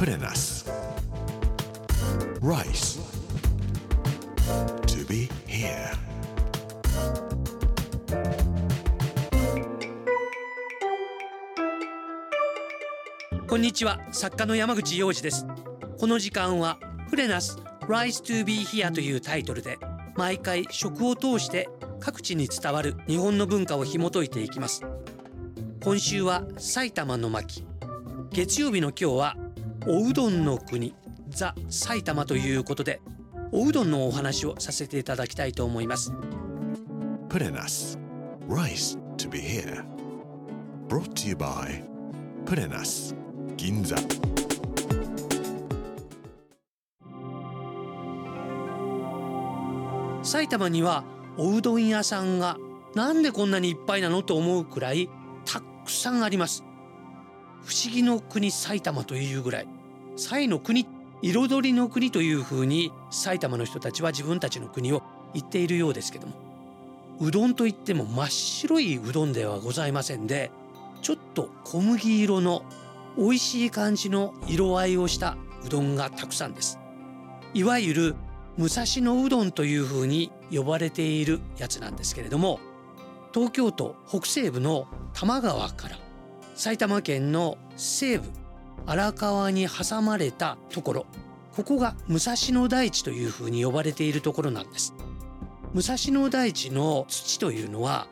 Put in us. Rice. To be here. こんにちは作家の山口洋二ですこの時間はプレナス Rise to be here というタイトルで毎回食を通して各地に伝わる日本の文化を紐解いていきます今週は埼玉の巻月曜日の今日はおうどんの国ザ・埼玉ということでおうどんのお話をさせていただきたいと思います Put in us. Rice to be here. Brought to you by Put in us. Ginza. 埼玉にはおうどん屋さんがなんでこんなにいっぱいなのと思うくらいたくさんあります不思議の国埼玉というぐらい彩の国彩りの国というふうに埼玉の人たちは自分たちの国を言っているようですけどもうどんといっても真っ白いうどんではございませんでちょっと小麦色の美味しい感じの色合いをしたうどんがたくさんです。いわゆる武蔵野うどんというふうに呼ばれているやつなんですけれども東京都北西部の多摩川から埼玉県の西部荒川に挟まれたところここが武蔵野大地というふうに呼ばれているところなんです。武蔵野大地の土というのは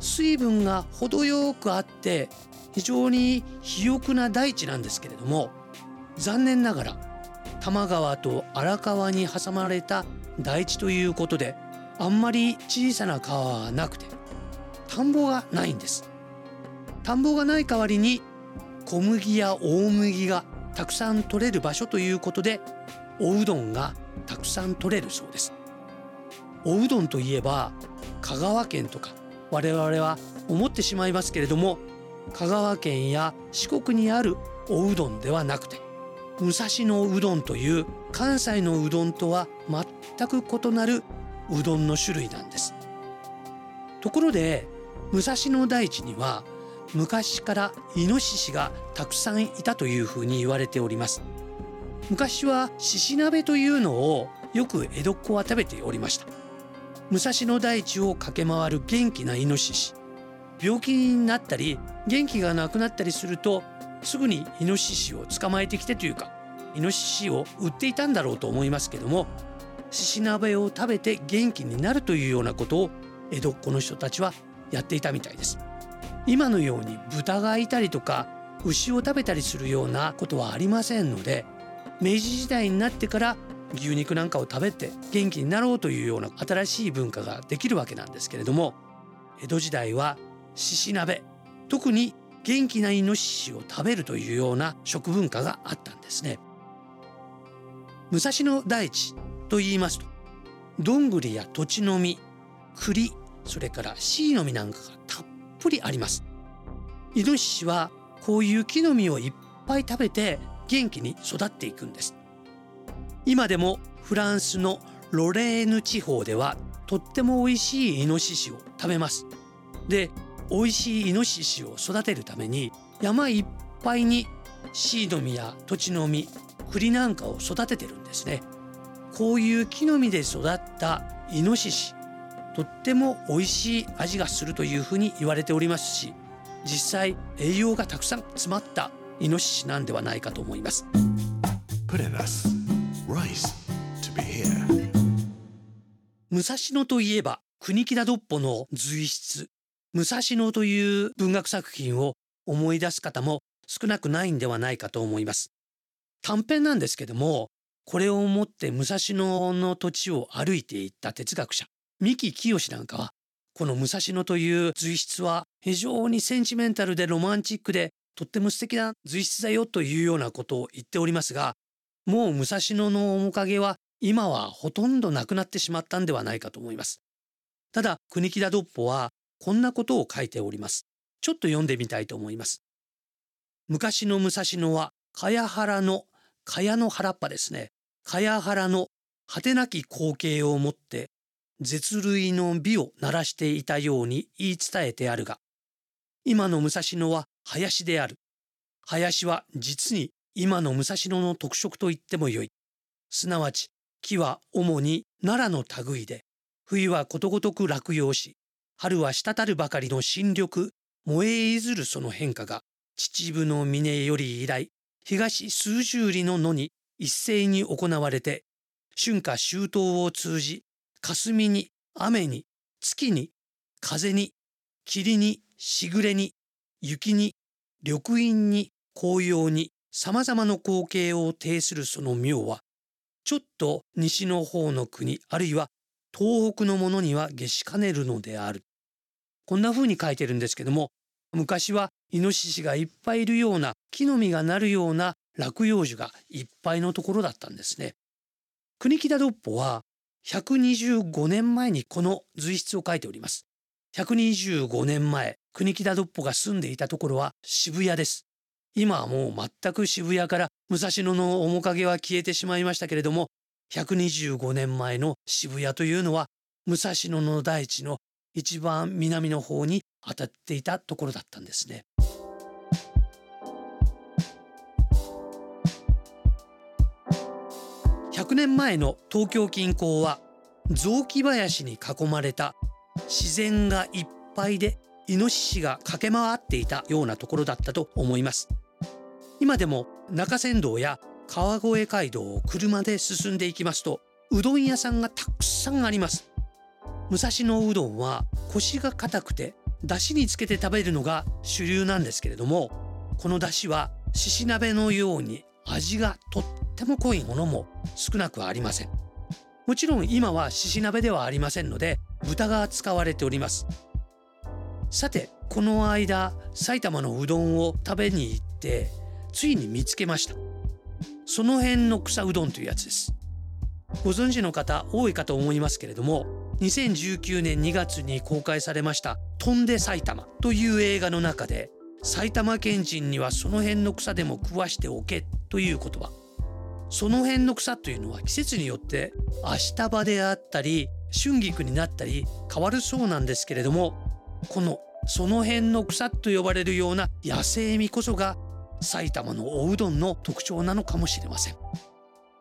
水分が程よくあって非常に肥沃な大地なんですけれども残念ながら多摩川と荒川に挟まれた大地ということであんまり小さな川はなくて田んぼがないんです。田んぼがない代わりに小麦や大麦がたくさん取れる場所ということでおうどんがたくさん取れるそうです。おうどんといえば香川県とか我々は思ってしまいますけれども香川県や四国にあるおうどんではなくて武蔵野うどんという関西のうどんとは全く異なるうどんの種類なんです。ところで武蔵野大地には昔からイノシシがたくさんいたというふうに言われております。昔は獅子鍋というのをよく江戸っ子は食べておりました。武蔵野大地を駆け回る元気なイノシシ。病気になったり元気がなくなったりするとすぐにイノシシを捕まえてきてというかイノシシを売っていたんだろうと思いますけども獅子鍋を食べて元気になるというようなことを江戸っ子の人たちはやっていたみたいです。今のように豚がいたりとか牛を食べたりするようなことはありませんので明治時代になってから牛肉なんかを食べて元気になろうというような新しい文化ができるわけなんですけれども江戸時代は獅子鍋特に元気なイノシシを食べるというような食文化があったんですね。武蔵野大地と言いますとどんぐりや土地の実栗それからシイの実なんかがたっぷりあります。イノシシはこういう木の実をいっぱい食べて元気に育っていくんです。今でもフランスのロレーヌ地方ではとっても美味しいイノシシを食べます。で美味しいイノシシを育てるために山いっぱいにシイの実や土地の実栗なんかを育ててるんですね。こういう木の実で育ったイノシシ。とっても美味しい味がするというふうに言われておりますし実際栄養がたくさん詰まったイノシシなんではないかと思います.武蔵野といえば国木田ドッポの随筆。武蔵野という文学作品を思い出す方も少なくないんではないかと思います。短編なんですけどもこれをもって武蔵野の土地を歩いていった哲学者三木清なんかはこの武蔵野という随筆は非常にセンチメンタルでロマンチックでとっても素敵な随筆だよというようなことを言っておりますがもう武蔵野の面影は今はほとんどなくなってしまったんではないかと思います。ただ国木田ドッポはこんなことを書いております。ちょっと読んでみたいと思います。昔の武蔵野は茅原の茅の原っぱですね。茅原の果てなき光景をもって絶類の美を鳴らしていたように言い伝えてあるが今の武蔵野は林である。林は実に今の武蔵野の特色と言ってもよい。すなわち木は主に奈良の類で冬はことごとく落葉し春は滴るばかりの新緑燃えいずるその変化が秩父の峰より以来東数十里の野に一斉に行われて春夏秋冬を通じ霞に雨に月に風に霧にしぐれに雪に緑陰に紅葉にさまざまな光景を呈するその妙はちょっと西の方の国あるいは東北のものには下しかねるのである。こんな風に書いてるんですけども昔はイノシシがいっぱいいるような木の実がなるような落葉樹がいっぱいのところだったんですね。国木田ドッポは125年前にこの随筆を書いております125年前国木田ドッポが住んでいたところは渋谷です今はもう全く渋谷から武蔵野の面影は消えてしまいましたけれども125年前の渋谷というのは武蔵野の大地の一番南の方に当たっていたところだったんですね。100年前の東京近郊は雑木林に囲まれた自然がいっぱいでイノシシが駆け回っていたようなところだったと思います。今でも中山道や川越街道を車で進んでいきますとうどん屋さんがたくさんあります。武蔵野うどんはコシが硬くて出汁につけて食べるのが主流なんですけれどもこの出汁はしし鍋のように味がとっても濃いものも少なくありません。もちろん今はしし鍋ではありませんので豚が使われております。さてこの間埼玉のうどんを食べに行ってついに見つけました。その辺の草うどんというやつです。ご存知の方多いかと思いますけれども2019年2月に公開されました「飛んで埼玉」という映画の中で埼玉県人にはその辺の草でも食わしておけという言葉その辺の草というのは季節によって足束であったり春菊になったり変わるそうなんですけれどもこのその辺の草と呼ばれるような野生味こそが埼玉のおうどんの特徴なのかもしれません。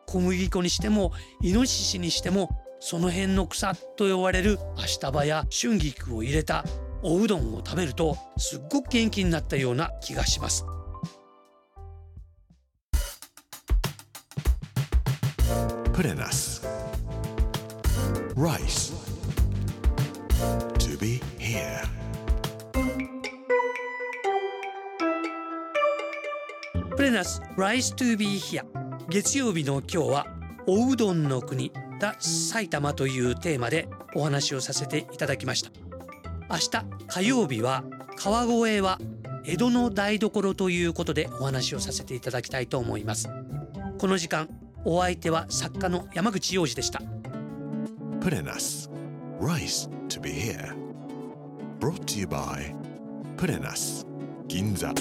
小麦粉にしてもイノシシにしてもその辺の草と呼ばれる足束や春菊を入れたおうどんを食べるとすっごく元気になったような気がします。Purenas. Rice. To be here. プレナス Rise to be here 月曜日の今日はおうどんの国だ埼玉というテーマでお話をさせていただきました明日火曜日は川越は江戸の台所ということでお話をさせていただきたいと思いますこの時間お相手は作家の山口洋二でしたプレナス Rice to be here. Brought to you by プレナス銀座